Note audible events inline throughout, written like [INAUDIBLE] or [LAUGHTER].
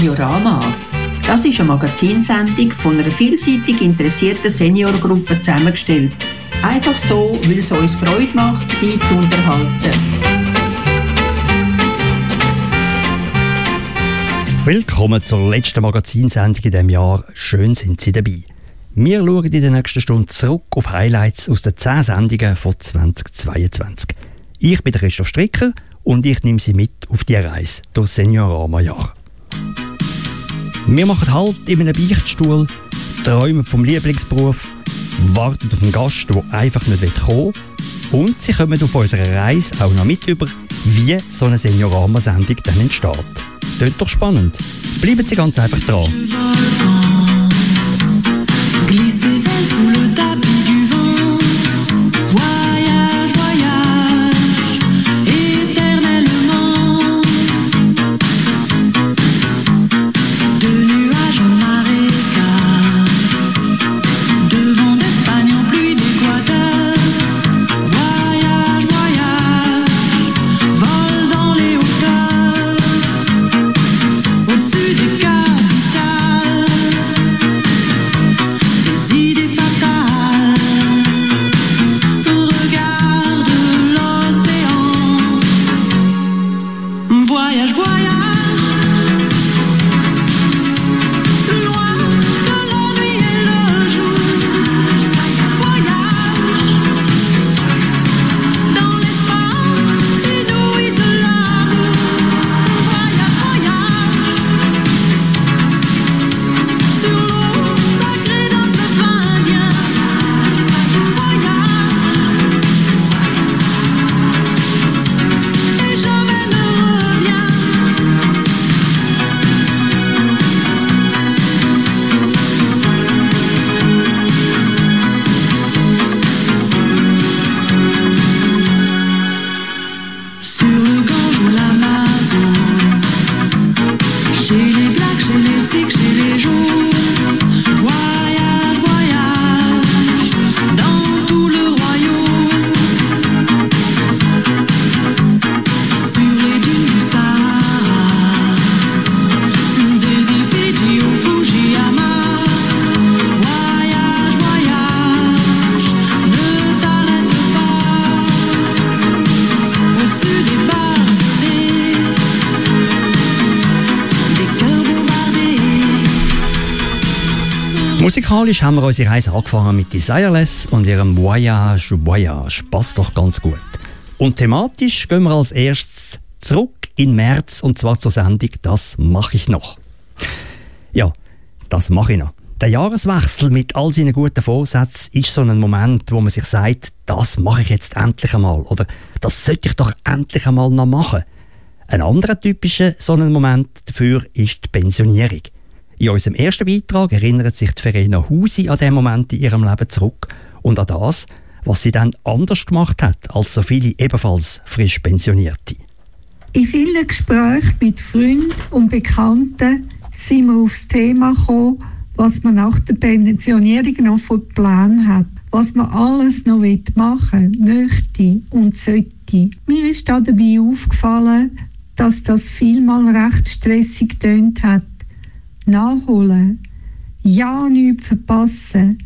Seniorama. Das ist eine Magazinsendung von einer vielseitig interessierten Seniorgruppe zusammengestellt. Einfach so, weil es uns Freude macht, sie zu unterhalten. Willkommen zur letzten Magazinsendung in diesem Jahr. Schön sind Sie dabei. Wir schauen in der nächsten Stunde zurück auf Highlights aus den 10 Sendungen von 2022. Ich bin Christoph Stricker und ich nehme Sie mit auf die Reise durch Seniorama-Jahr. Wir machen Halt in einem Beichtstuhl, träumen vom Lieblingsberuf, warten auf einen Gast, der einfach nicht kommen will und Sie kommen auf unserer Reise auch noch mit über, wie so eine Seniorama-Sendung dann entsteht. Klingt doch spannend. Bleiben Sie ganz einfach dran. Musikalisch haben wir unsere Reise angefangen mit Desireless und ihrem Voyage Voyage. Passt doch ganz gut. Und thematisch gehen wir als erstes zurück in März und zwar zur Sendung Das mache ich noch. Ja, das mache ich noch. Der Jahreswechsel mit all seinen guten Vorsätzen ist so ein Moment, wo man sich sagt, das mache ich jetzt endlich einmal oder das sollte ich doch endlich einmal noch machen. Ein anderer typischer so ein Moment dafür ist die Pensionierung. In unserem ersten Beitrag erinnert sich die Verena Husi an diesen Moment in ihrem Leben zurück und an das, was sie dann anders gemacht hat als so viele ebenfalls frisch Pensionierte. In vielen Gesprächen mit Freunden und Bekannten sind wir aufs Thema gekommen, was man nach der Pensionierung noch für Plan hat, was man alles noch machen möchte und sollte. Mir ist dabei aufgefallen, dass das vielmal recht stressig tönt hat nachholen, ja nichts verpassen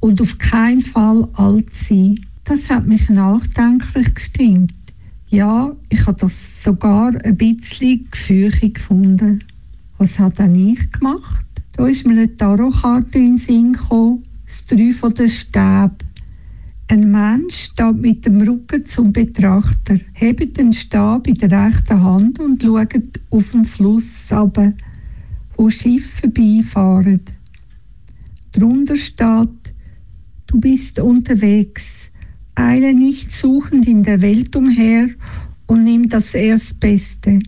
und auf keinen Fall alt sein. Das hat mich nachdenklich gestimmt. Ja, ich habe das sogar ein bisschen gefühlig gefunden. Was hat dann ich gemacht? Da ist mir eine Tarotkarte in den Sinn gekommen, das Drei von den Stäben. Ein Mensch steht mit dem Rücken zum Betrachter, hebt den Stab in der rechten Hand und schaut auf den Fluss runter wo Schiffe vorbeifahren. Drunter steht, du bist unterwegs, eile nicht suchend in der Welt umher und nimm das Erstbeste,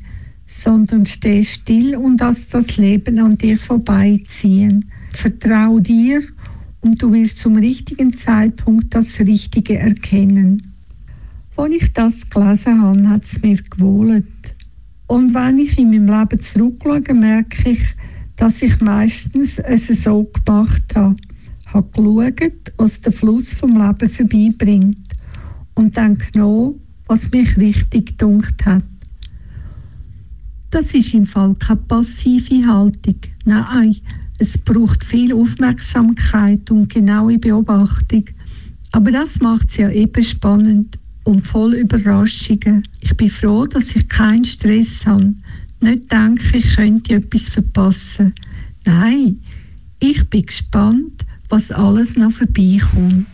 sondern steh still und lass das Leben an dir vorbeiziehen. Vertrau dir und du wirst zum richtigen Zeitpunkt das Richtige erkennen. Als ich das gelesen habe, hat es mir gewohnt. Und wenn ich in meinem Leben zurückschaue, merke ich, dass ich meistens es so gemacht habe. Ich habe geschaut, was der Fluss vom Leben vorbeibringt und dann genommen, was mich richtig gedunkt hat. Das ist im Fall keine passive Haltung. Nein, es braucht viel Aufmerksamkeit und genaue Beobachtung. Aber das macht es ja eben spannend und voll Überraschungen. Ich bin froh, dass ich keinen Stress habe. Nicht denke, ich könnte etwas verpassen. Nein, ich bin gespannt, was alles noch vorbeikommt.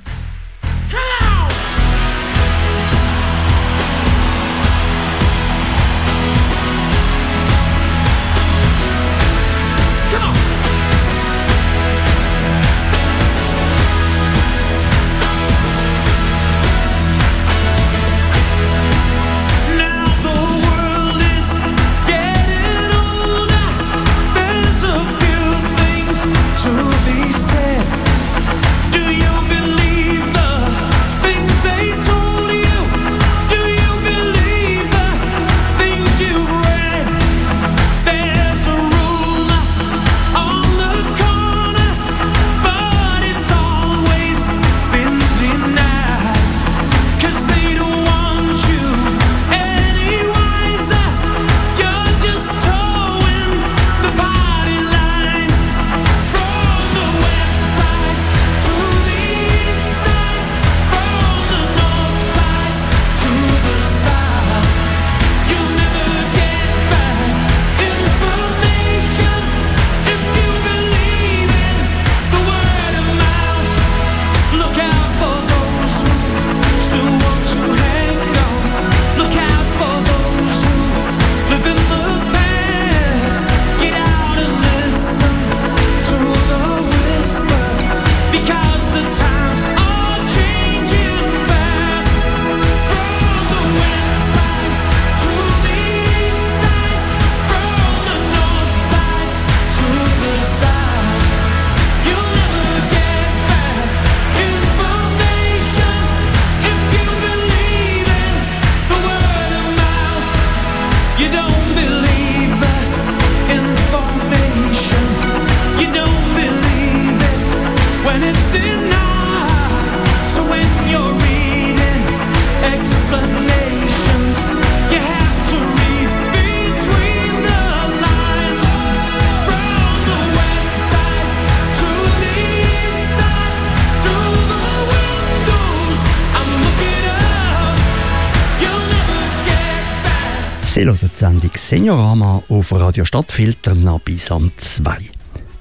Seniorama auf Radio Stadtfilter noch bis am 2.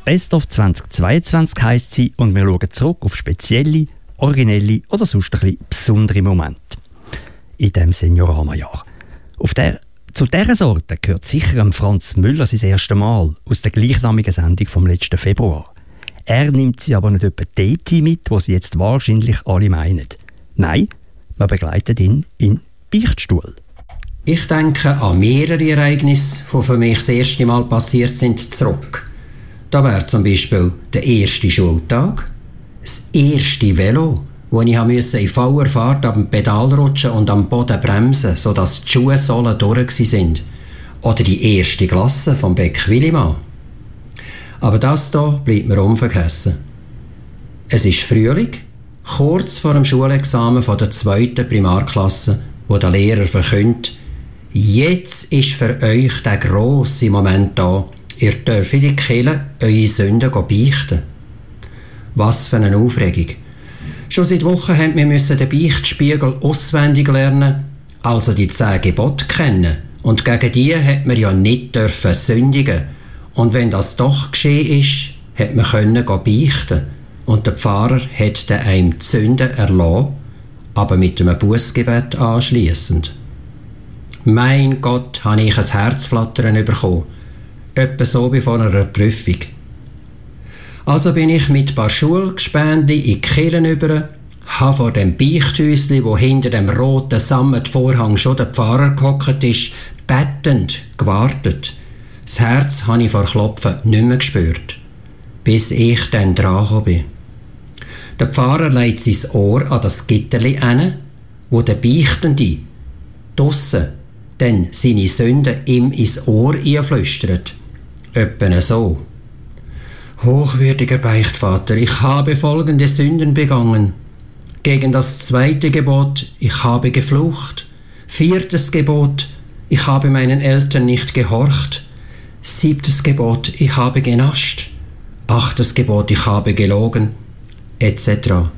Best of 2022 heisst sie und wir schauen zurück auf spezielle, originelle oder sonst ein besondere Momente in diesem Seniorama-Jahr. der, zu dieser Sorte gehört sicher Franz Müller sein erstes Mal aus der gleichnamigen Sendung vom letzten Februar. Er nimmt sie aber nicht etwa dort mit, wo sie jetzt wahrscheinlich alle meinen. Nein, man begleitet ihn in Beichtstuhl. Ich denke an mehrere Ereignisse, die für mich das erste Mal passiert sind, zurück. Da wäre zum Beispiel der erste Schultag, das erste Velo, wo ich musste in voller Fahrt am Pedal rutschen und am Boden bremsen, sodass die Schuhsohlen durch sind. Oder die erste Klasse vom Beck Willimann. Aber das hier bleibt mir unvergessen. Es ist Frühling, kurz vor dem Schulexamen von der zweiten Primarklasse, wo der Lehrer verkündet, Jetzt ist für euch der grosse Moment da. Ihr dürft in die Kirche eure Sünden beichten. Was für eine Aufregung. Schon seit Wochen haben wir den Beichtspiegel auswendig lernen, also die zehn Gebote kennen. Und gegen die hat man ja nicht dürfen sündigen. Und wenn das doch geschehen ist, hat man können beichten. Und der Pfarrer hat einem die Sünden erlassen, aber mit einem Bußgebet anschließend. Mein Gott, habe ich ein Herzflattern bekommen. Etwa so wie vor einer Prüfung. Also bin ich mit ein paar Schulgespänden in die Kirchen über, habe vor dem Beichthäuschen, wo hinter dem roten Sammetvorhang schon der Pfarrer gehockt ist, bettend gewartet. Das Herz habe ich vor Klopfen nicht mehr gespürt, bis ich dann dran bin. Der Pfarrer legt sein Ohr an das Gitterli an, wo der Beichtende draussen dann seine Sünden ihm ins Ohr einflüstert. Etwa so. Hochwürdiger Beichtvater, ich habe folgende Sünden begangen. Gegen das zweite Gebot, ich habe geflucht. Viertes Gebot, ich habe meinen Eltern nicht gehorcht. Siebtes Gebot, ich habe genascht. Achtes Gebot, ich habe gelogen, etc.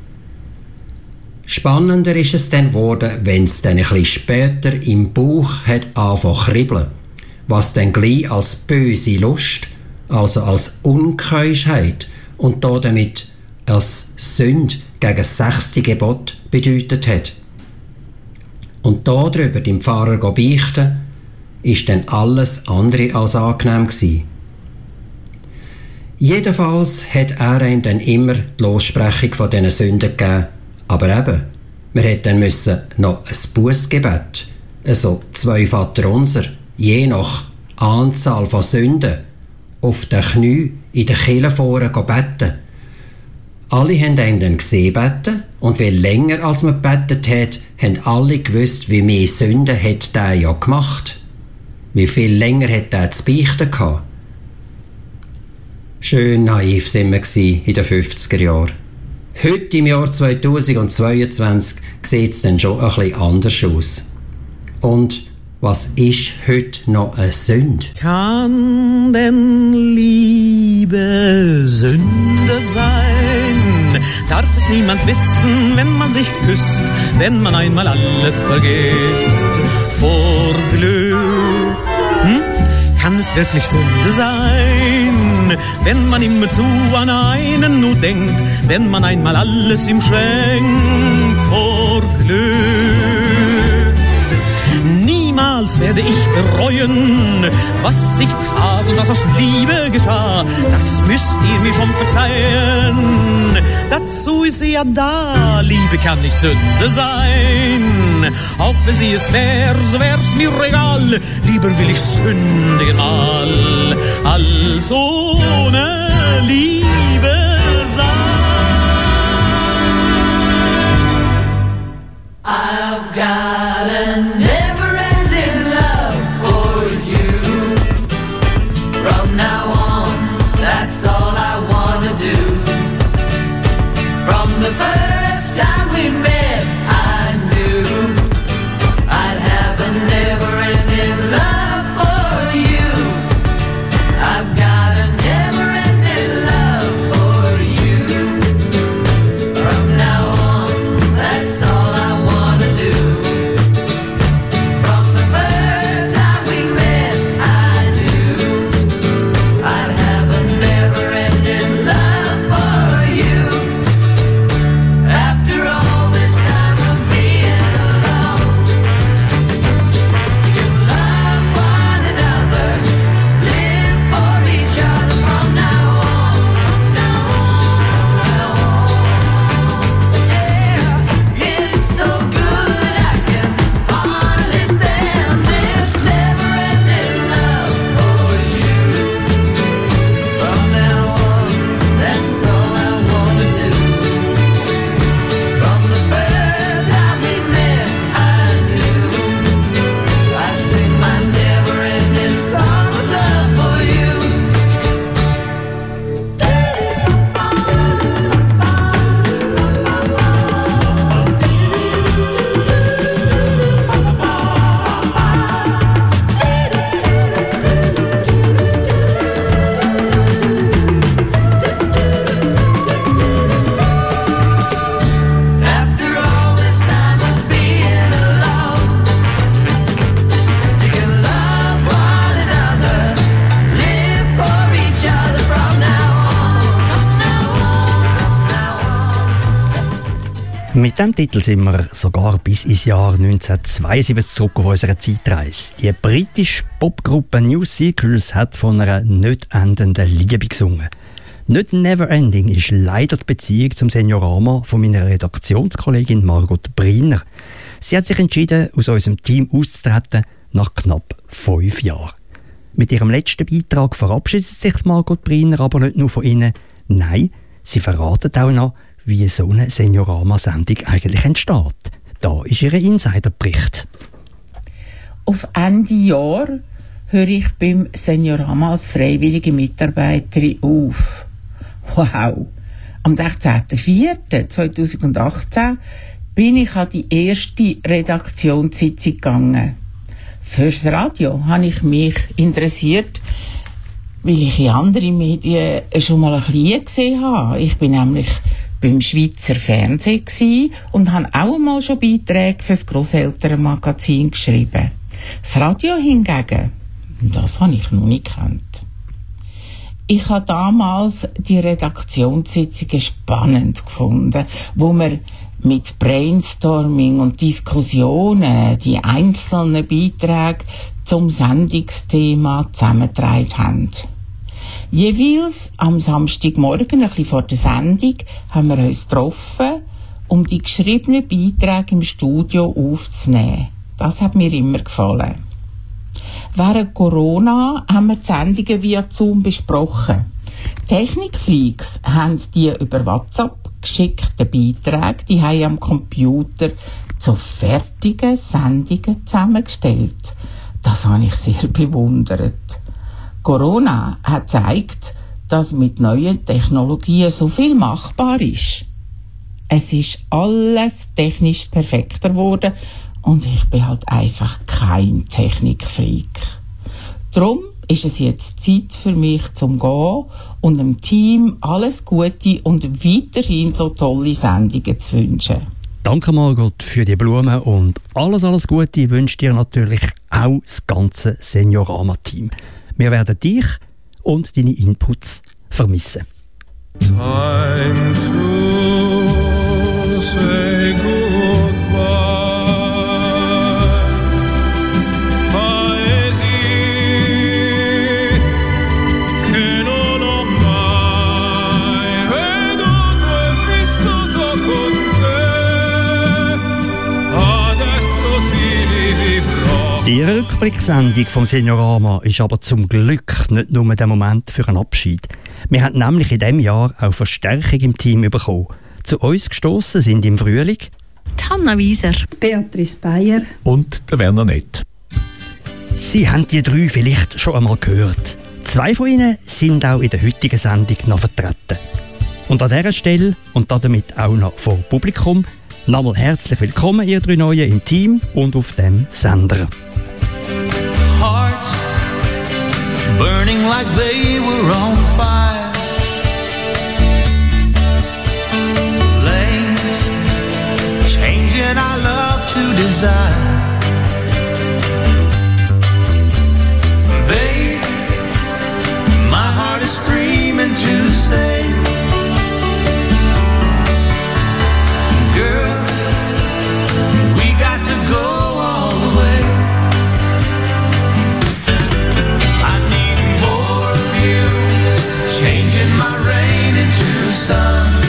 Spannender ist es dann geworden, wenn es dann ein bisschen später im Bauch hat angefangen kribbeln, was dann gleich als böse Lust, also als Unkeuschheit und da damit als Sünd gegen das sechste Gebot bedeutet hat. Und da drüber dem Pfarrer beichten, ist dann alles andere als angenehm gewesen. Jedenfalls hat er ihm dann immer die Lossprechung von diesen Sünden gegeben. Aber eben, wir hätten dann müssen noch ein Bußgebet, also zwei Vaterunser, je nach Anzahl von Sünden, auf den Knie in den Kirche vorne beten. Alle haben ihm dann gesehen beten und wie länger als man betet hat, haben alle gewusst, wie mehr Sünden hat der ja gemacht. Wie viel länger hat der zu beichten gehabt. Schön naiv sind wir in den 50er Jahren. Heute im Jahr 2022 sieht es dann schon ein bisschen anders aus. Und was ist heute noch eine Sünde? Kann denn Liebe Sünde sein? Darf es niemand wissen, wenn man sich küsst, wenn man einmal alles vergisst vor Glück? Hm? Kann es wirklich Sünde sein, wenn man immerzu an einen nur denkt, wenn man einmal alles ihm schenkt vor Glück? Niemals werde ich bereuen, was ich tat und was aus Liebe geschah. Das müsst ihr mir schon verzeihen. Dazu ist sie ja da. Liebe kann nicht Sünde sein. Auch wenn sie es wär, so wär's mir egal. Lieber will ich sündigen mal, als ohne Liebe sein. I've got an never-ending dem Titel sind wir sogar bis ins Jahr 1972 zurück auf unserer Zeitreise. Die britische Popgruppe New Circles hat von einer nicht endenden Liebe gesungen. Nicht never ending ist leider die Beziehung zum Seniorama von meiner Redaktionskollegin Margot Briner. Sie hat sich entschieden, aus unserem Team auszutreten nach knapp fünf Jahren. Mit ihrem letzten Beitrag verabschiedet sich Margot Briner aber nicht nur von Ihnen. Nein, sie verratet auch noch, wie so eine Seniorama-Sendung eigentlich entsteht. Da ist ihr Insiderbericht. Auf Ende Jahr höre ich beim Seniorama als freiwillige Mitarbeiterin auf. Wow! Am 16.04.2018 bin ich an die erste Redaktionssitzung gegangen. Fürs Radio habe ich mich interessiert, weil ich in anderen Medien schon mal ein bisschen gesehen habe. Ich bin nämlich beim Schweizer Fernsehen gewesen und habe auch einmal schon Beiträge fürs Grosselternmagazin geschrieben. Das Radio hingegen, das habe ich noch nicht gekannt. Ich habe damals die Redaktionssitzungen spannend gefunden, wo wir mit Brainstorming und Diskussionen die einzelnen Beiträge zum Sendungsthema zusammengetragen haben. Jeweils am Samstagmorgen, ein bisschen vor der Sendung, haben wir uns getroffen, um die geschriebenen Beiträge im Studio aufzunehmen. Das hat mir immer gefallen. Während Corona haben wir die Sendungen via Zoom besprochen. Technikfreaks haben die über WhatsApp geschickten Beiträge, die haben am Computer zu fertigen Sendungen zusammengestellt. Das habe ich sehr [LAUGHS] bewundert. Corona hat gezeigt, dass mit neuen Technologien so viel machbar ist. Es ist alles technisch perfekter geworden und ich bin halt einfach kein Technikfreak. Drum ist es jetzt Zeit für mich zum Gehen und dem Team alles Gute und weiterhin so tolle Sendungen zu wünschen. Danke Margot für die Blumen und alles, alles Gute wünscht dir natürlich auch das ganze Seniorama-Team. Wir werden dich und deine Inputs vermissen. Time to say goodbye. Die Rückblicksendung vom Seniorama ist aber zum Glück nicht nur der Moment für einen Abschied. Wir haben nämlich in diesem Jahr auch Verstärkung im Team bekommen. Zu uns gestoßen sind im Frühling Hanna Wieser. Beatrice Bayer, Und der Werner nicht. Sie haben die drei vielleicht schon einmal gehört. Zwei von ihnen sind auch in der heutigen Sendung noch vertreten. Und an dieser Stelle und damit auch noch vor Publikum nochmal herzlich willkommen, ihr drei Neuen im Team und auf dem Sender. hearts burning like they were on fire. Flames changing our love to desire. Babe, my heart is screaming to say, my rain into sun.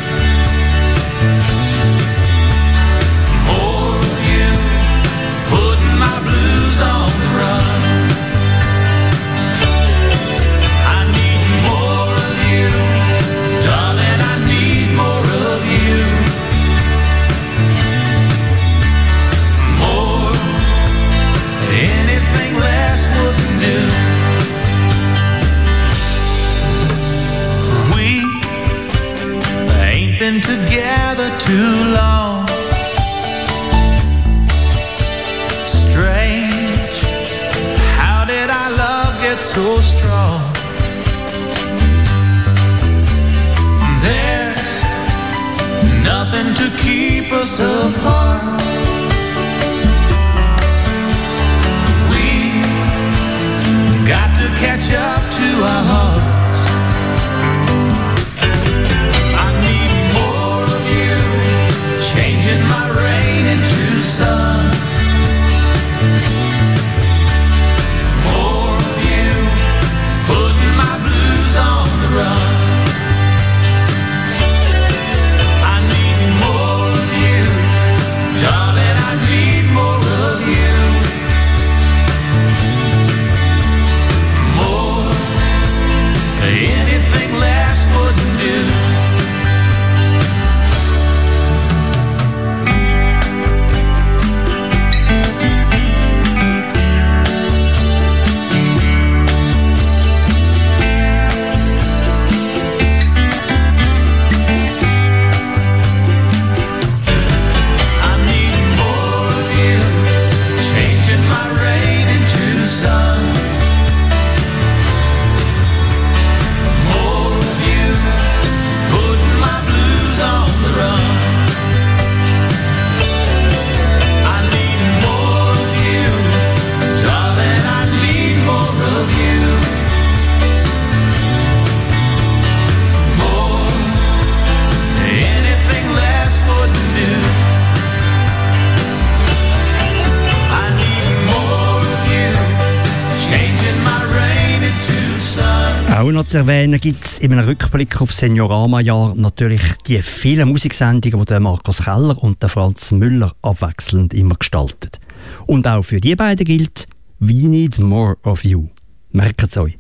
Zu erwähnen gibt es in einem Rückblick auf Seniorama-Jahr natürlich die vielen Musiksendungen, die Markus Keller und der Franz Müller abwechselnd immer gestaltet. Und auch für die beiden gilt, we need more of you. Merkt es euch.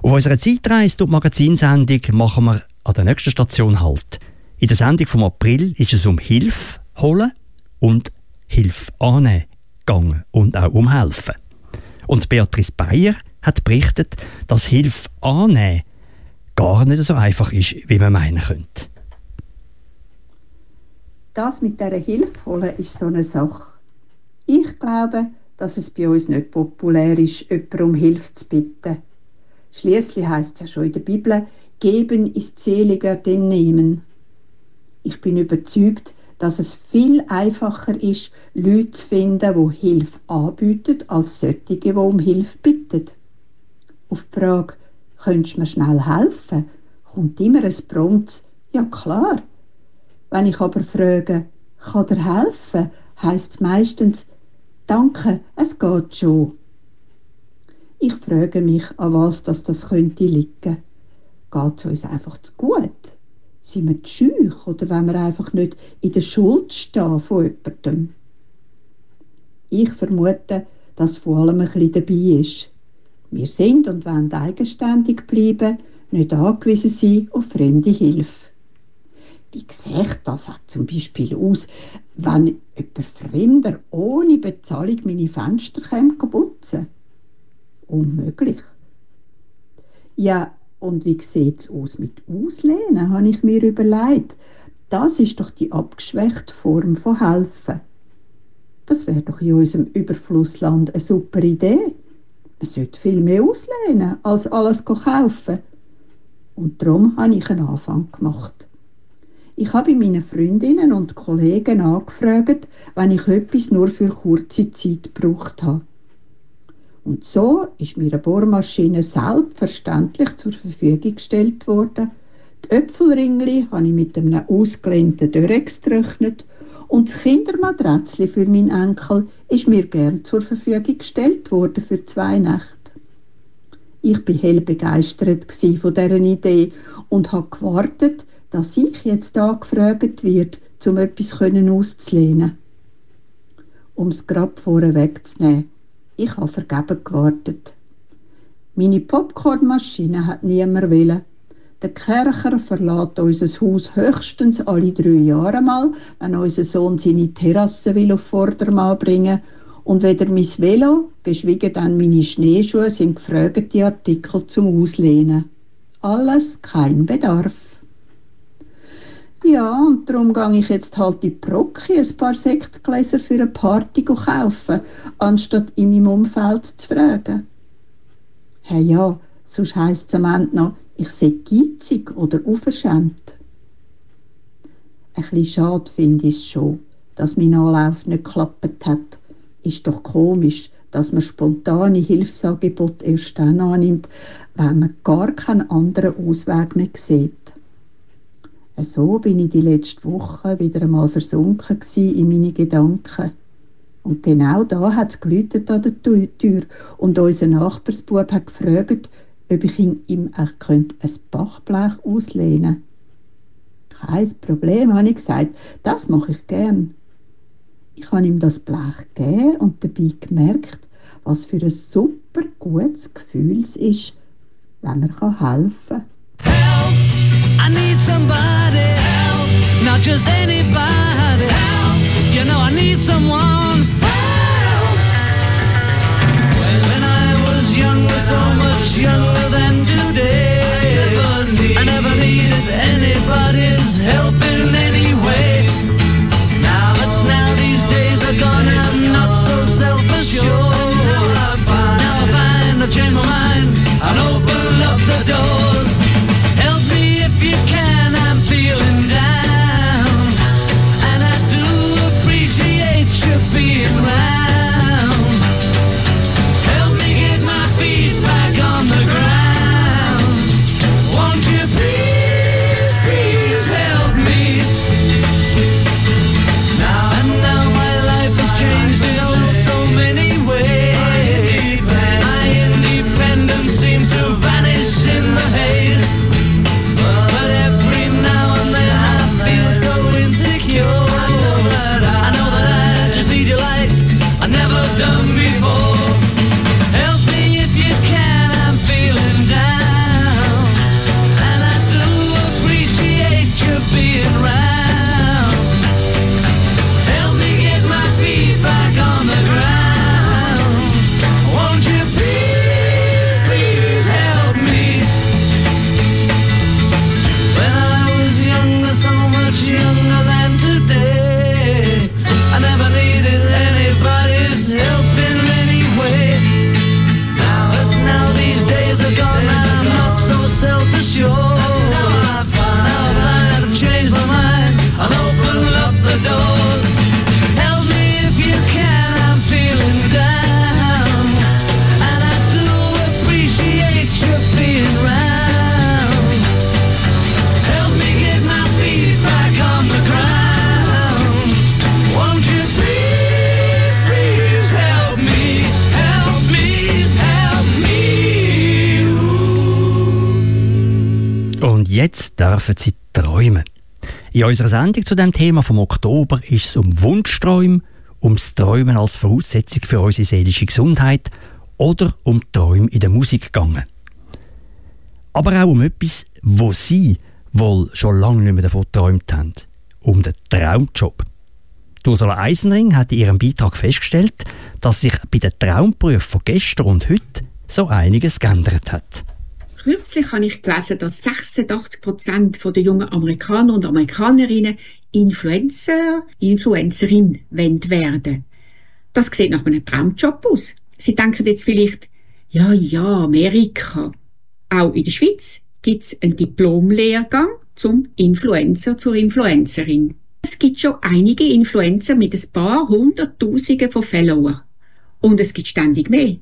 Auf unserer Zeitreise durch Magazinsendung machen wir an der nächsten Station Halt. In der Sendung vom April ist es um Hilfe holen und Hilfe annehmen gegangen und auch um helfen. Und Beatrice Bayer hat berichtet, dass Hilfe annehmen gar nicht so einfach ist, wie man meinen könnte. Das mit dieser Hilfe holen ist so eine Sache. Ich glaube, dass es bei uns nicht populär ist, jemanden um Hilfe zu bitten. Schließlich heißt es ja schon in der Bibel, geben ist seliger denn nehmen. Ich bin überzeugt, dass es viel einfacher ist, Leute zu finden, die Hilfe anbieten, als solche, die um Hilfe bitten. Auf die Frage, könntest du mir schnell helfen, kommt immer ein promptes Ja klar. Wenn ich aber frage, kann dir helfen, heisst es meistens Danke, es geht schon. Ich frage mich, an was das, das könnte liegen. Geht es uns einfach zu gut? Sind wir zu schüch oder wenn wir einfach nicht in der Schuld stehen von jemandem? Ich vermute, dass vor allem ein bisschen dabei ist. Wir sind und wollen eigenständig bleiben, nicht angewiesen sein auf fremde Hilfe. Wie sieht das auch zum Beispiel aus, wenn jemand Fremder ohne Bezahlung meine Fenster putzen Unmöglich. Ja, und wie sieht es aus mit Auslehnen, habe ich mir überlegt. Das ist doch die abgeschwächte Form von Helfen. Das wäre doch in unserem Überflussland eine super Idee. Man sollte viel mehr auslehnen, als alles kaufen. Und darum habe ich einen Anfang gemacht. Ich habe bei meinen Freundinnen und Kollegen angefragt, wenn ich etwas nur für kurze Zeit gebraucht habe. Und so ist mir eine Bohrmaschine selbstverständlich zur Verfügung gestellt worden. Die Äpfelringli habe ich mit einem ausgelehnten Dörex getrocknet und das Kindermatratschli für meinen Enkel ist mir gern zur Verfügung gestellt worden für zwei Nächte. Ich bin hell begeistert von dieser Idee und habe gewartet, dass ich jetzt angefragt wird, um etwas auszulehnen. Um es gerade vorne wegzunehmen. Ich habe vergeben gewartet. Meine Popcornmaschine hat niemand wollen. Der Kercher verlässt unser Haus höchstens alle drei Jahre mal, wenn unser Sohn seine Terrasse will auf Vordermann bringen und weder mein Velo, geschwiegen dann meine Schneeschuhe, sind gefragte Artikel zum Auslehnen. Alles kein Bedarf. Ja, und darum gehe ich jetzt halt die Brocki ein paar Sektgläser für eine Party kaufen, anstatt in meinem Umfeld zu fragen. Hey ja, sonst heisst es am Ende noch, ich sei geizig oder unverschämt. Ein bisschen schade finde ich es schon, dass mein Anlauf nicht geklappt hat. Ist doch komisch, dass man spontane Hilfsangebote erst dann annimmt, wenn man gar keinen anderen Ausweg mehr sieht. So bin ich die letzte Woche wieder einmal versunken in meine Gedanken. Und genau da hat es an der Tür und unser Nachbarsbub hat gefragt, ob ich ihm auch ein Bachblech auslehnen. Kein Problem, habe ich gesagt, das mache ich gern. Ich habe ihm das Blech gegeben und dabei gemerkt, was für ein super gutes Gefühl es ist, wenn man helfen kann. I need somebody help, not just anybody help. You know I need someone younger, so much younger than today, I never needed anybody's help in any way. Now but now these days are gone, I'm not so self-assured. Now I find I've changed my mind and open In unserer Sendung zu dem Thema vom Oktober ist es um Wunschträume, ums Träumen als Voraussetzung für unsere seelische Gesundheit oder um Träume in der Musik gegangen. Aber auch um etwas, wo Sie wohl schon lange nicht mehr davon geträumt haben. Um den Traumjob. Ursula Eisenring hat in ihrem Beitrag festgestellt, dass sich bei den Traumberufen von gestern und heute so einiges geändert hat. Kürzlich habe ich gelesen, dass 86 Prozent der jungen Amerikaner und Amerikanerinnen Influencer, Influencerin werden. Das sieht nach einem Traumjob aus. Sie denken jetzt vielleicht, ja, ja, Amerika. Auch in der Schweiz gibt es einen Diplomlehrgang zum Influencer zur Influencerin. Es gibt schon einige Influencer mit ein paar hunderttausenden von Followern. Und es gibt ständig mehr.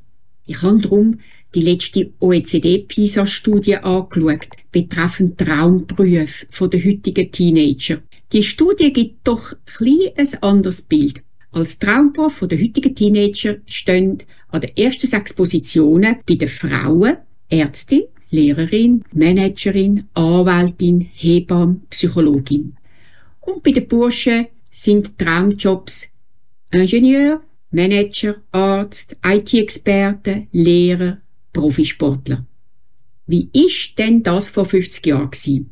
Ich habe darum die letzte OECD-PISA-Studie angeschaut, betreffend Traumberufe der heutigen Teenager. Die Studie gibt doch ein, ein anderes Bild. Als Traumberuf der heutigen Teenager stehen an den ersten sechs Positionen bei den Frauen Ärztin, Lehrerin, Managerin, Anwältin, Hebamme, Psychologin. Und bei den Burschen sind Traumjobs Ingenieur, Manager, Arzt, IT-Experte, Lehrer, Profisportler. Wie ist denn das vor 50 Jahren gewesen?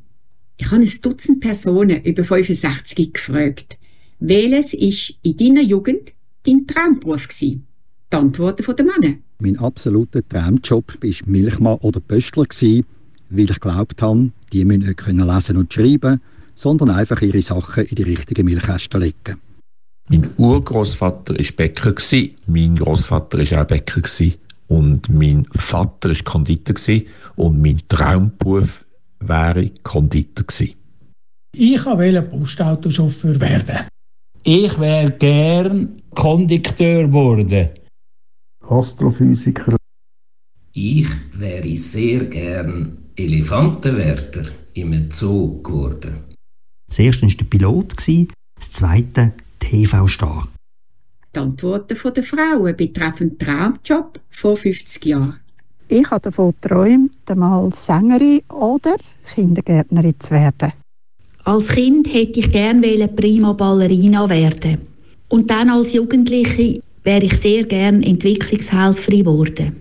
Ich habe ein Dutzend Personen über 65 gefragt. Welches ist in deiner Jugend dein Traumberuf gewesen? Die Antworten von den Männern. Mein absoluter Traumjob war Milchmann oder Pöstler, gewesen, weil ich glaubt habe, die müssen nicht können lesen und schreiben, sondern einfach ihre Sachen in die richtigen Milchkästen legen. Mein Urgroßvater war Bäcker, gewesen, mein Großvater war auch Bäcker gewesen, und mein Vater war Konditor gewesen, und mein Traumberuf wäre Konditor gewesen. Ich wollte Postautochauffeur werden. Ich wäre gern Kondukteur geworden. Astrophysiker. Ich wäre sehr gern Elefantenwärter im Zoo geworden. Das erste war der Pilot, das zweite TV-Star. Die Antworten von den Frauen betreffend Traumjob vor 50 Jahren. Ich habe davon geträumt, einmal Sängerin oder Kindergärtnerin zu werden. Als Kind hätte ich gerne Prima Ballerina werden. Und dann als Jugendliche wäre ich sehr gern Entwicklungshelferin geworden.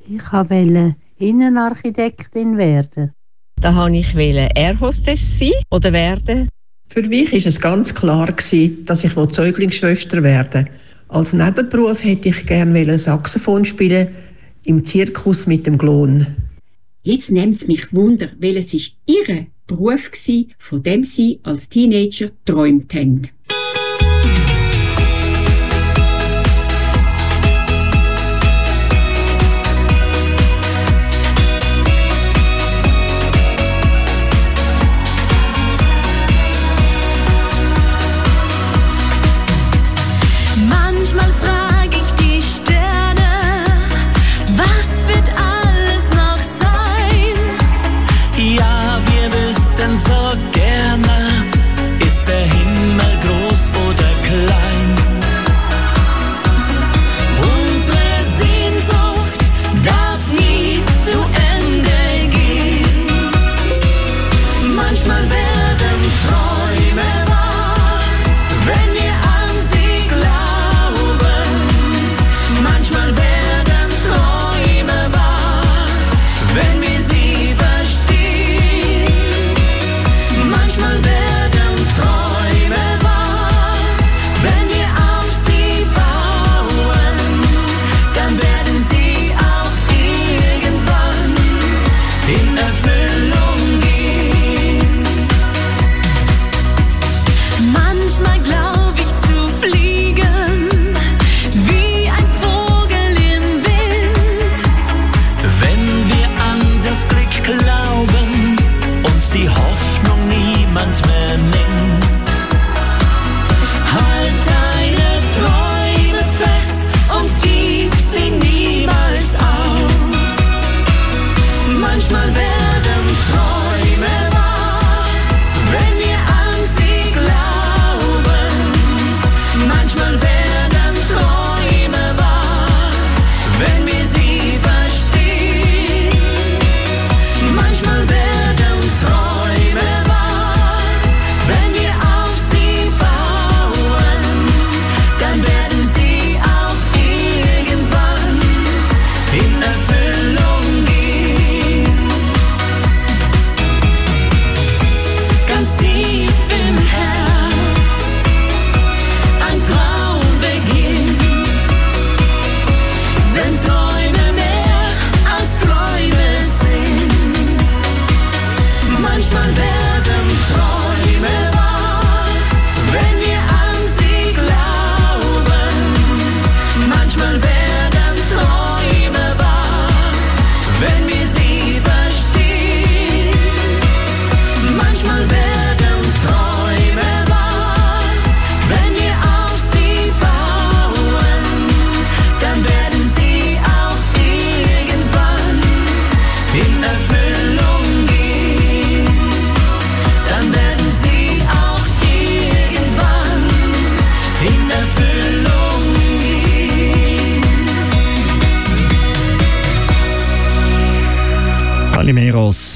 Ich wollte Innenarchitektin werden. Da wollte ich Airhostess sein oder werden. Für mich war es ganz klar, gewesen, dass ich Zeuglingsschwester werden wollte. Als Nebenberuf hätte ich gerne Saxophon spielen im Zirkus mit dem Klon. Jetzt nimmt es mich Wunder, welches ist Ihr Beruf war, von dem Sie als Teenager träumt haben.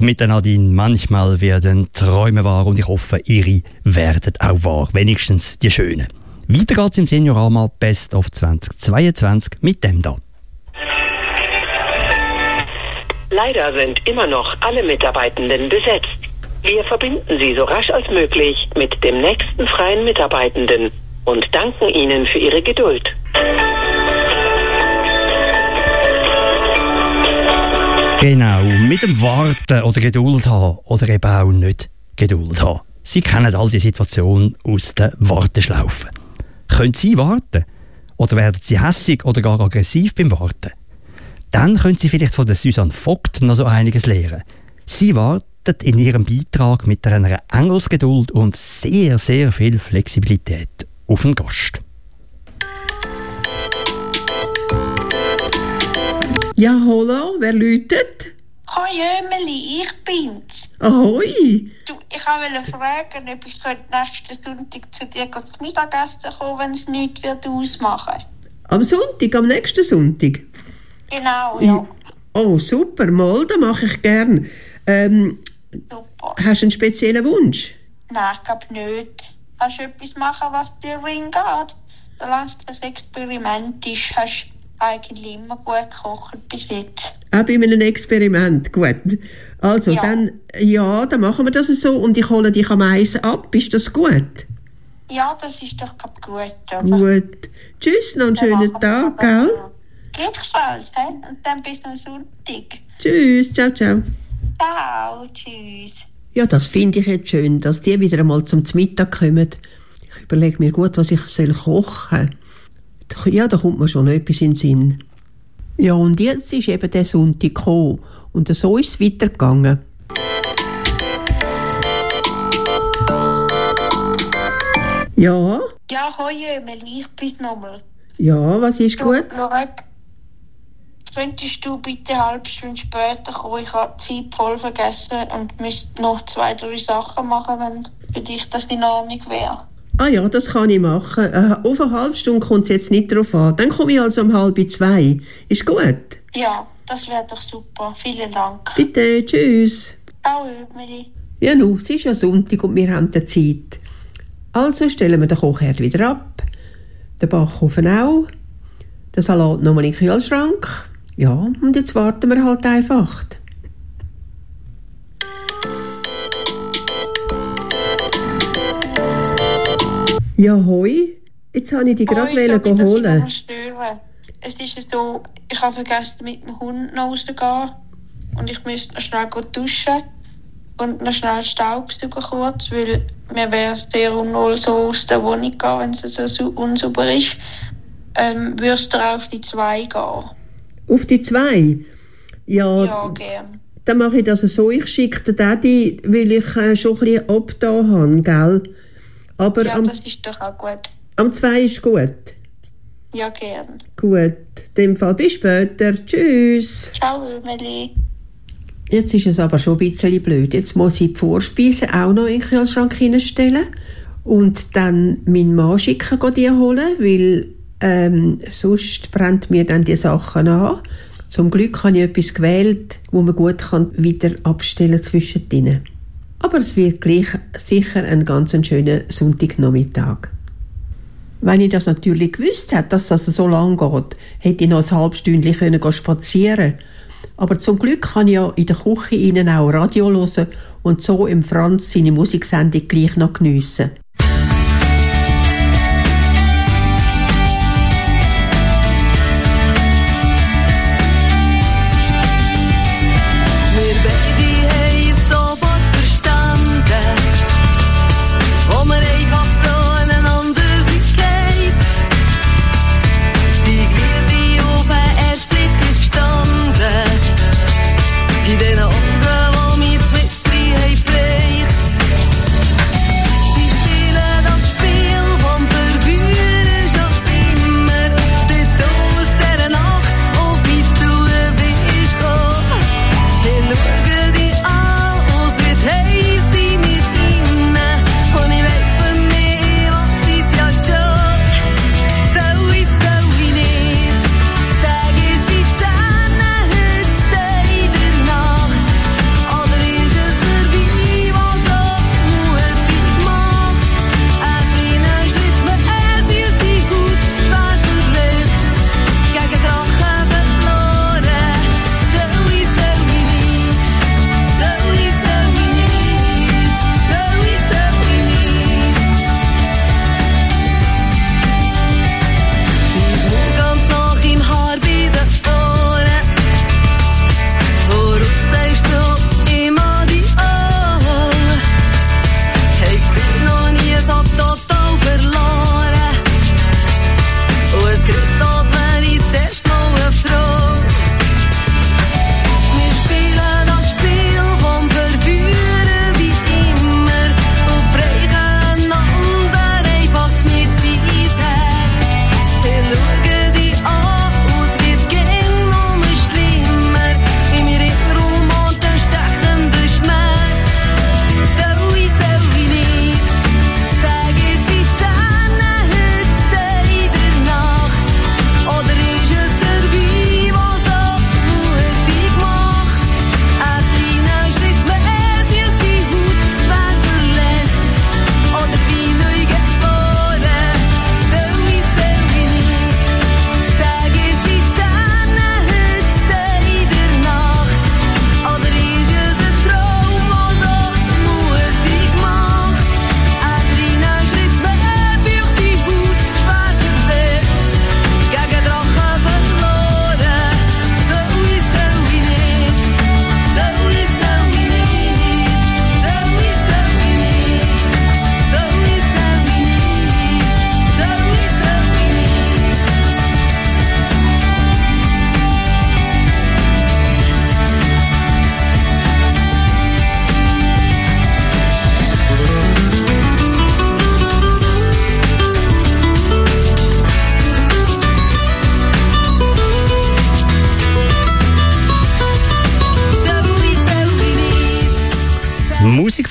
Mit Nadine. Manchmal werden Träume wahr und ich hoffe, ihre werden auch wahr. Wenigstens die schönen. Weiter geht's im Seniorama Best of 2022 mit dem da. Leider sind immer noch alle Mitarbeitenden besetzt. Wir verbinden Sie so rasch als möglich mit dem nächsten freien Mitarbeitenden und danken Ihnen für Ihre Geduld. Genau, mit dem Warten oder Geduld haben oder eben auch nicht Geduld haben. Sie kennen all die Situationen aus der Warteschlaufe. Können Sie warten? Oder werden Sie hässig oder gar aggressiv beim Warten? Dann können Sie vielleicht von der Susanne Vogt noch so einiges lernen. Sie wartet in ihrem Beitrag mit einer Engelsgeduld und sehr, sehr viel Flexibilität auf den Gast. Ja, hallo, wer läutet? Hoi Ömeli, ich bin's. Ahoi! Du, ich wollte fragen, ob ich nächsten Sonntag zu dir zum Mittagessen kommen, wenn es nichts wird ausmachen. Am Sonntag, am nächsten Sonntag? Genau, ja. Oh, super, mal, das mache ich gern. Ähm, Hast du einen speziellen Wunsch? Nein, ich glaube nicht. Kannst du etwas machen, was dir Ring geht? Solange es kein Experiment ist, hast du eigentlich immer gut gekocht bis jetzt. Auch bei einem Experiment, gut. Also, Ja. dann, ja, dann machen wir das so und ich hole dich am Eis ab. Ist das gut? Ja, das ist doch gut. Oder? Gut. Tschüss, noch einen schönen Tag, gell? Gleichfalls, hä? Und dann bis am Sonntag. Tschüss, ciao, ciao. Ciao, tschüss. Ja, das finde ich jetzt schön, dass die wieder einmal zum Mittag kommen. Ich überlege mir gut, was ich soll kochen soll. Ja, da kommt mir schon etwas in den Sinn. Ja, und jetzt ist eben der Sonntag gekommen. Und so ist es weitergegangen. Ja, Ja, hoi Ömeli, ich bin's nochmal. ja, was ist gut? Lorette, könntest du bitte eine halbe Stunde später kommen? Ich habe die Zeit voll vergessen und müsste noch zwei, drei Sachen machen, wenn für dich das in Ordnung wäre. Ah ja, das kann ich machen. Äh, auf eine halbe Stunde kommt es jetzt nicht drauf an. Dann komme ich also um halb zwei. Ist gut? Ja, das wäre doch super. Vielen Dank. Bitte, tschüss. Ciao, Ömeli. Ja, nu, es ist ja Sonntag und wir haben die Zeit. Also stellen wir den Kochherd wieder ab, den Backofen auch, den Salat nochmal in den Kühlschrank. Ja, und jetzt warten wir halt einfach. Ja, hoi. Jetzt habe ich dich gerade ich holen. Es ist so, ich habe vergessen, mit dem Hund noch rauszugehen. Und ich müsste noch schnell gut duschen. Und noch schnell Staubsaugen kurz, weil mir wäre es sehr unwohl so aus der Wohnung gehen, wenn es so unsauber ist. Ähm, würdest du auf die zwei gehen? Auf die zwei? Ja, Ja, gern. dann mache ich das so. Ich schicke den Daddy, weil ich äh, schon ein bisschen abgetan habe, gell? Aber Ja, am, das ist doch auch gut. am zwei ist gut. Ja, gern. Gut. In dem Fall bis später. Tschüss. Ciao, Ömeli. Jetzt ist es aber schon ein bisschen blöd. Jetzt muss ich die Vorspeise auch noch in den Kühlschrank hineinstellen und dann meinen Mann schicken, die holen, weil ähm, sonst brennt mir dann die Sachen an. Zum Glück habe ich etwas gewählt, wo man gut kann wieder abstellen zwischen denen. Aber es wird gleich sicher ein ganz schöner Sonntagnachmittag. Wenn ich das natürlich gewusst hätte, dass das so lang geht, hätte ich noch ein halbes Stündchen können spazieren Aber zum Glück kann ich ja in der Küche innen auch Radio hören und so im Franz seine Musiksendung gleich noch geniessen.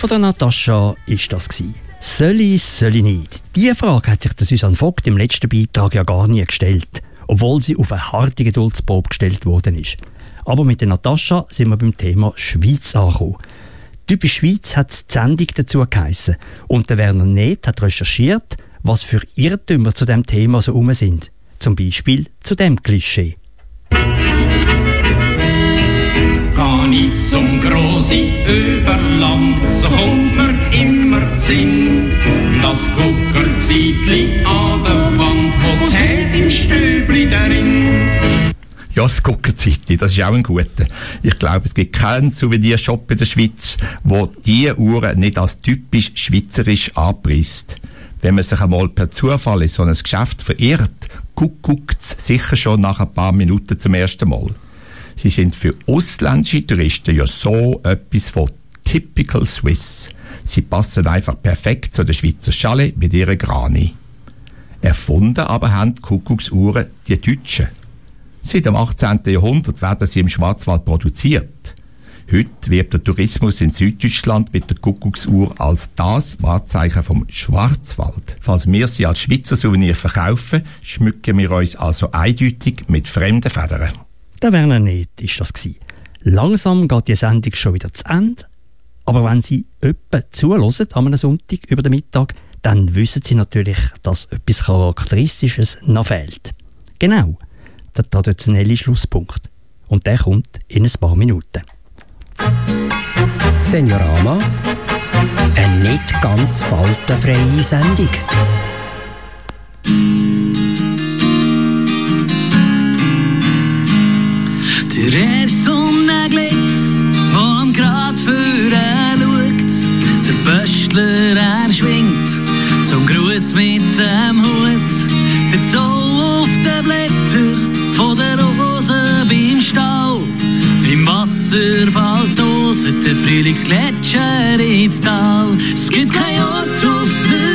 Von der Natascha ist das gsi. Soll ich, soll ich nicht? Diese Frage hat sich der Susanne Vogt im letzten Beitrag ja gar nie gestellt, obwohl sie auf eine harte Geduldsprobe gestellt worden ist. Aber mit der Natascha sind wir beim Thema Schweiz angekommen. Typisch Schweiz hat die Sendung dazu geheissen. Und der Werner Neth hat recherchiert, was für Irrtümer zu dem Thema so rum sind. Zum Beispiel zu dem Klischee. Ich zum Grossi über Land, so kommt mir immer Sinn. Das Guckerzeitli an der Wand, was hat im Stübli darin. Ja, das Guckerzeitli, das ist auch ein guter. Ich glaube, es gibt keinen Souvenirshop in der Schweiz, wo diese Uhren nicht als typisch schweizerisch anpreist. Wenn man sich einmal per Zufall in so ein Geschäft verirrt, guckt es sicher schon nach ein paar Minuten zum ersten Mal. Sie sind für ausländische Touristen ja so etwas von typical Swiss. Sie passen einfach perfekt zu der Schweizer Schale mit ihrer Grani. Erfunden aber haben die Kuckucksuhren die Deutschen. Seit dem 18. Jahrhundert werden sie im Schwarzwald produziert. Heute wird der Tourismus in Süddeutschland mit der Kuckucksuhr als das Wahrzeichen vom Schwarzwald. Falls wir sie als Schweizer Souvenir verkaufen, schmücken wir uns also eindeutig mit fremden Federn. Der Werner nicht ist das gsi. Langsam geht die Sendung schon wieder zu Ende. Aber wenn Sie öppe an einem Sonntag über den Mittag, dann wissen Sie natürlich, dass etwas Charakteristisches noch fehlt. Genau, der traditionelle Schlusspunkt. Und der kommt in ein paar Minuten. Seniorama, eine nicht ganz faltenfreie Sendung. Der erste Sonnenglitz, der am Grad führen schaut. Der Böstler, er schwingt zum Gruß mit dem Hut. Der Tau auf den Blättern von der Rose beim Stau. Beim Wasserfall toset der Frühlingsgletscher ins Tal. Es gibt kein Ort auf der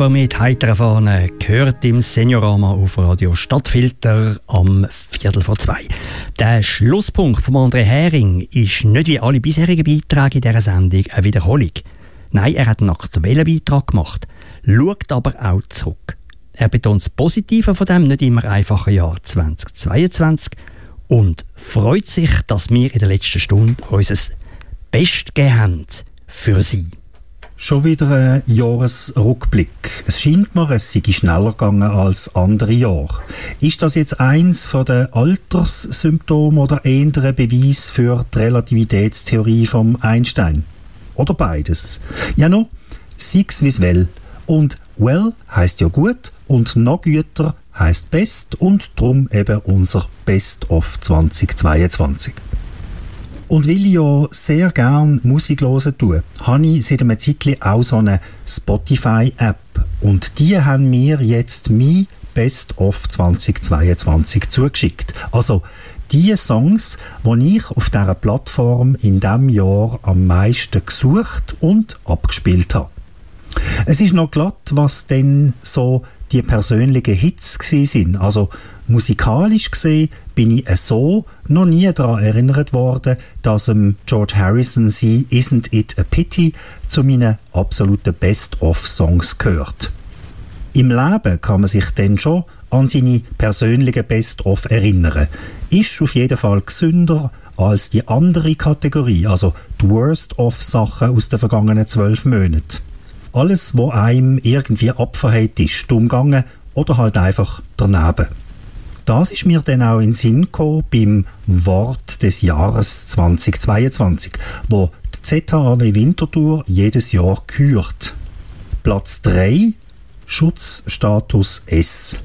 Traufer mit heiterer Fahne gehört im Seniorama auf Radio Stadtfilter am Viertel vor zwei. Der Schlusspunkt von André Hering ist nicht wie alle bisherigen Beiträge in dieser Sendung eine Wiederholung. Nein, er hat einen aktuellen Beitrag gemacht, schaut aber auch zurück. Er betont das Positive von dem nicht immer einfachen Jahr 2022 und freut sich, dass wir in der letzten Stunde unser Best gegeben haben für Sie. Schon wieder ein Jahresrückblick. Es scheint mir, es sei schneller gegangen als andere Jahre. Ist das jetzt eins von den Alterssymptomen oder eher ein Beweis für die Relativitätstheorie vom Einstein? Oder beides? Ja, no, sie's wie's will. Und well heißt ja gut und noch güter heißt best und drum eben unser Best of 2022. Und weil ich ja sehr gern Musik hören tue, habe ich seit einem Zeitchen auch so eine Spotify-App. Und die haben mir jetzt mein Best of 2022 zugeschickt. Also die Songs, die ich auf dieser Plattform in diesem Jahr am meisten gesucht und abgespielt habe. Es ist noch glatt, was denn so die persönlichen Hits sind. Also musikalisch gesehen bin ich so noch nie daran erinnert worden, dass ähm, George Harrison sie Isn't It a Pity zu meinen absoluten Best-of-Songs gehört. Im Leben kann man sich dann schon an seine persönlichen Best-of erinnern. Ist auf jeden Fall gesünder als die andere Kategorie, also die Worst-of-Sachen aus den vergangenen zwölf Monaten. Alles, wo einem irgendwie abverhält ist, dumm gegangen oder halt einfach daneben. Das ist mir dann auch in Sinn gekommen beim Wort des Jahres 2022, wo die ZHAW Winterthur jedes Jahr kürt. Platz 3 Schutzstatus S.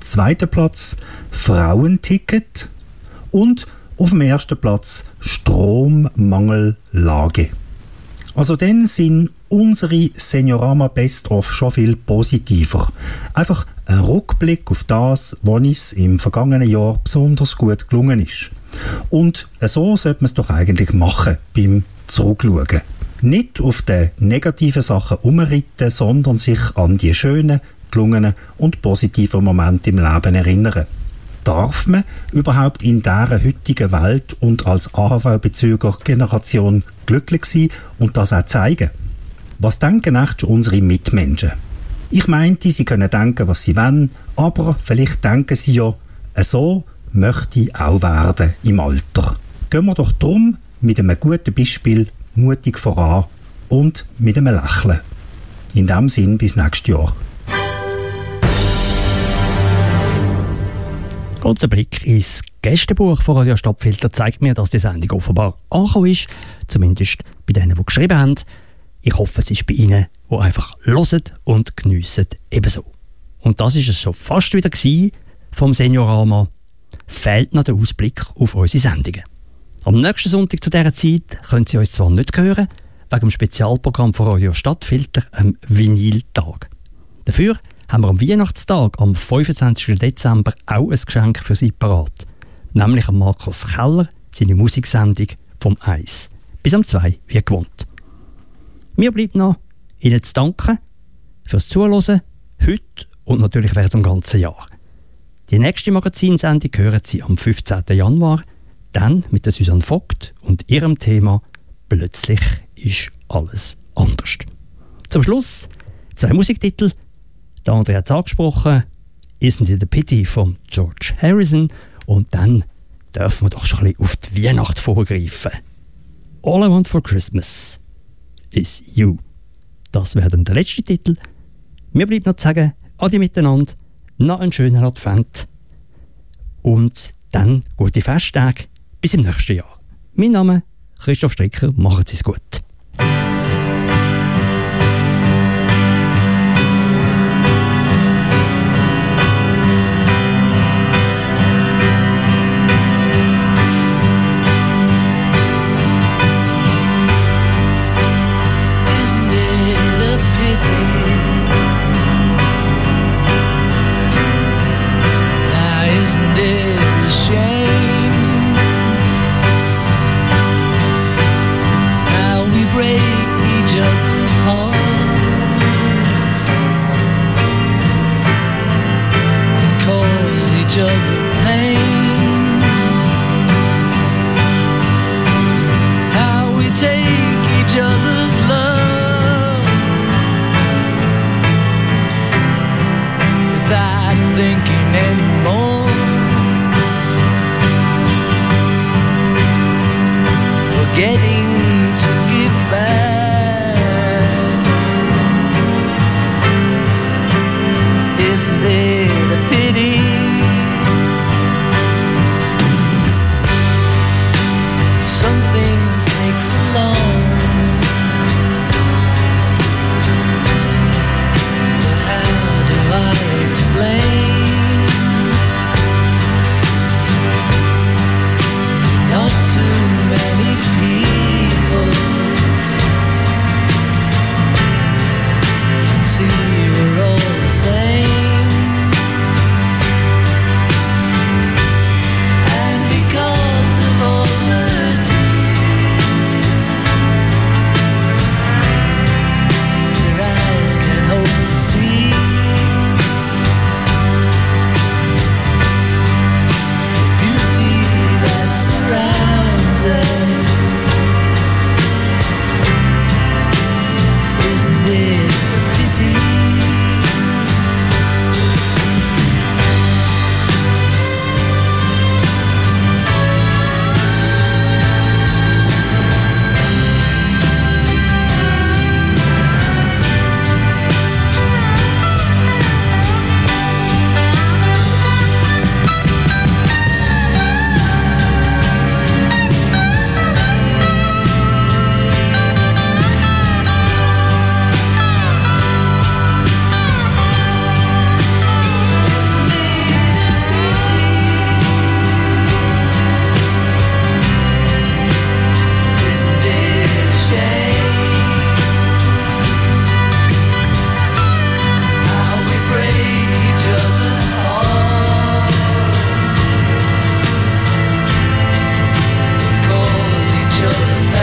Zweiter Platz Frauenticket und auf dem ersten Platz Strommangellage. Also dann sind unsere Seniorama Best of schon viel positiver. Einfach ein Rückblick auf das, was uns im vergangenen Jahr besonders gut gelungen ist. Und so sollte man es doch eigentlich machen beim Zurückschauen. Nicht auf die negativen Sachen umritten, sondern sich an die schönen, gelungenen und positiven Momente im Leben erinnern. Darf man überhaupt in dieser heutigen Welt und als AHV-Bezüger-Generation glücklich sein und das auch zeigen? Was denken echt unsere Mitmenschen? Ich meinte, sie können denken, was sie wollen, aber vielleicht denken sie ja, so möchte ich auch werden im Alter. Gehen wir doch drum mit einem guten Beispiel mutig voran und mit einem Lächeln. In dem Sinn bis nächstes Jahr. Und der Blick ins Gästebuch von Radio Stadtfilter zeigt mir, dass die Sendung offenbar angekommen ist. Zumindest bei denen, die geschrieben haben. Ich hoffe, es ist bei Ihnen, die einfach hören und geniessen ebenso. Und das ist es schon fast wieder vom Seniorama. Fehlt noch der Ausblick auf unsere Sendungen. Am nächsten Sonntag zu dieser Zeit können Sie uns zwar nicht hören, wegen dem Spezialprogramm von Radio Stadtfilter, am Vinyltag. Dafür haben wir am Weihnachtstag, am 25. Dezember, auch ein Geschenk für Sie parat. Nämlich am Markus Keller, seine Musiksendung vom Eis. Bis am 2, wie gewohnt. Mir bleibt noch, Ihnen zu danken fürs Zuhören, heute und natürlich während dem ganzen Jahr. Die nächste Magazinsendung hören Sie am 15. Januar, dann mit der Susanne Vogt und ihrem Thema Plötzlich ist alles anders. Zum Schluss zwei Musiktitel, der andere hat es angesprochen, Isn't It a Pity von George Harrison und dann dürfen wir doch schon ein bisschen auf die Weihnacht vorgreifen. All I Want for Christmas is You. Das wäre dann der letzte Titel. Mir bleibt noch zu sagen, Adi miteinander, noch einen schönen Advent und dann gute Festtage bis im nächsten Jahr. Mein Name Christoph Stricker, machen Sie es gut. love.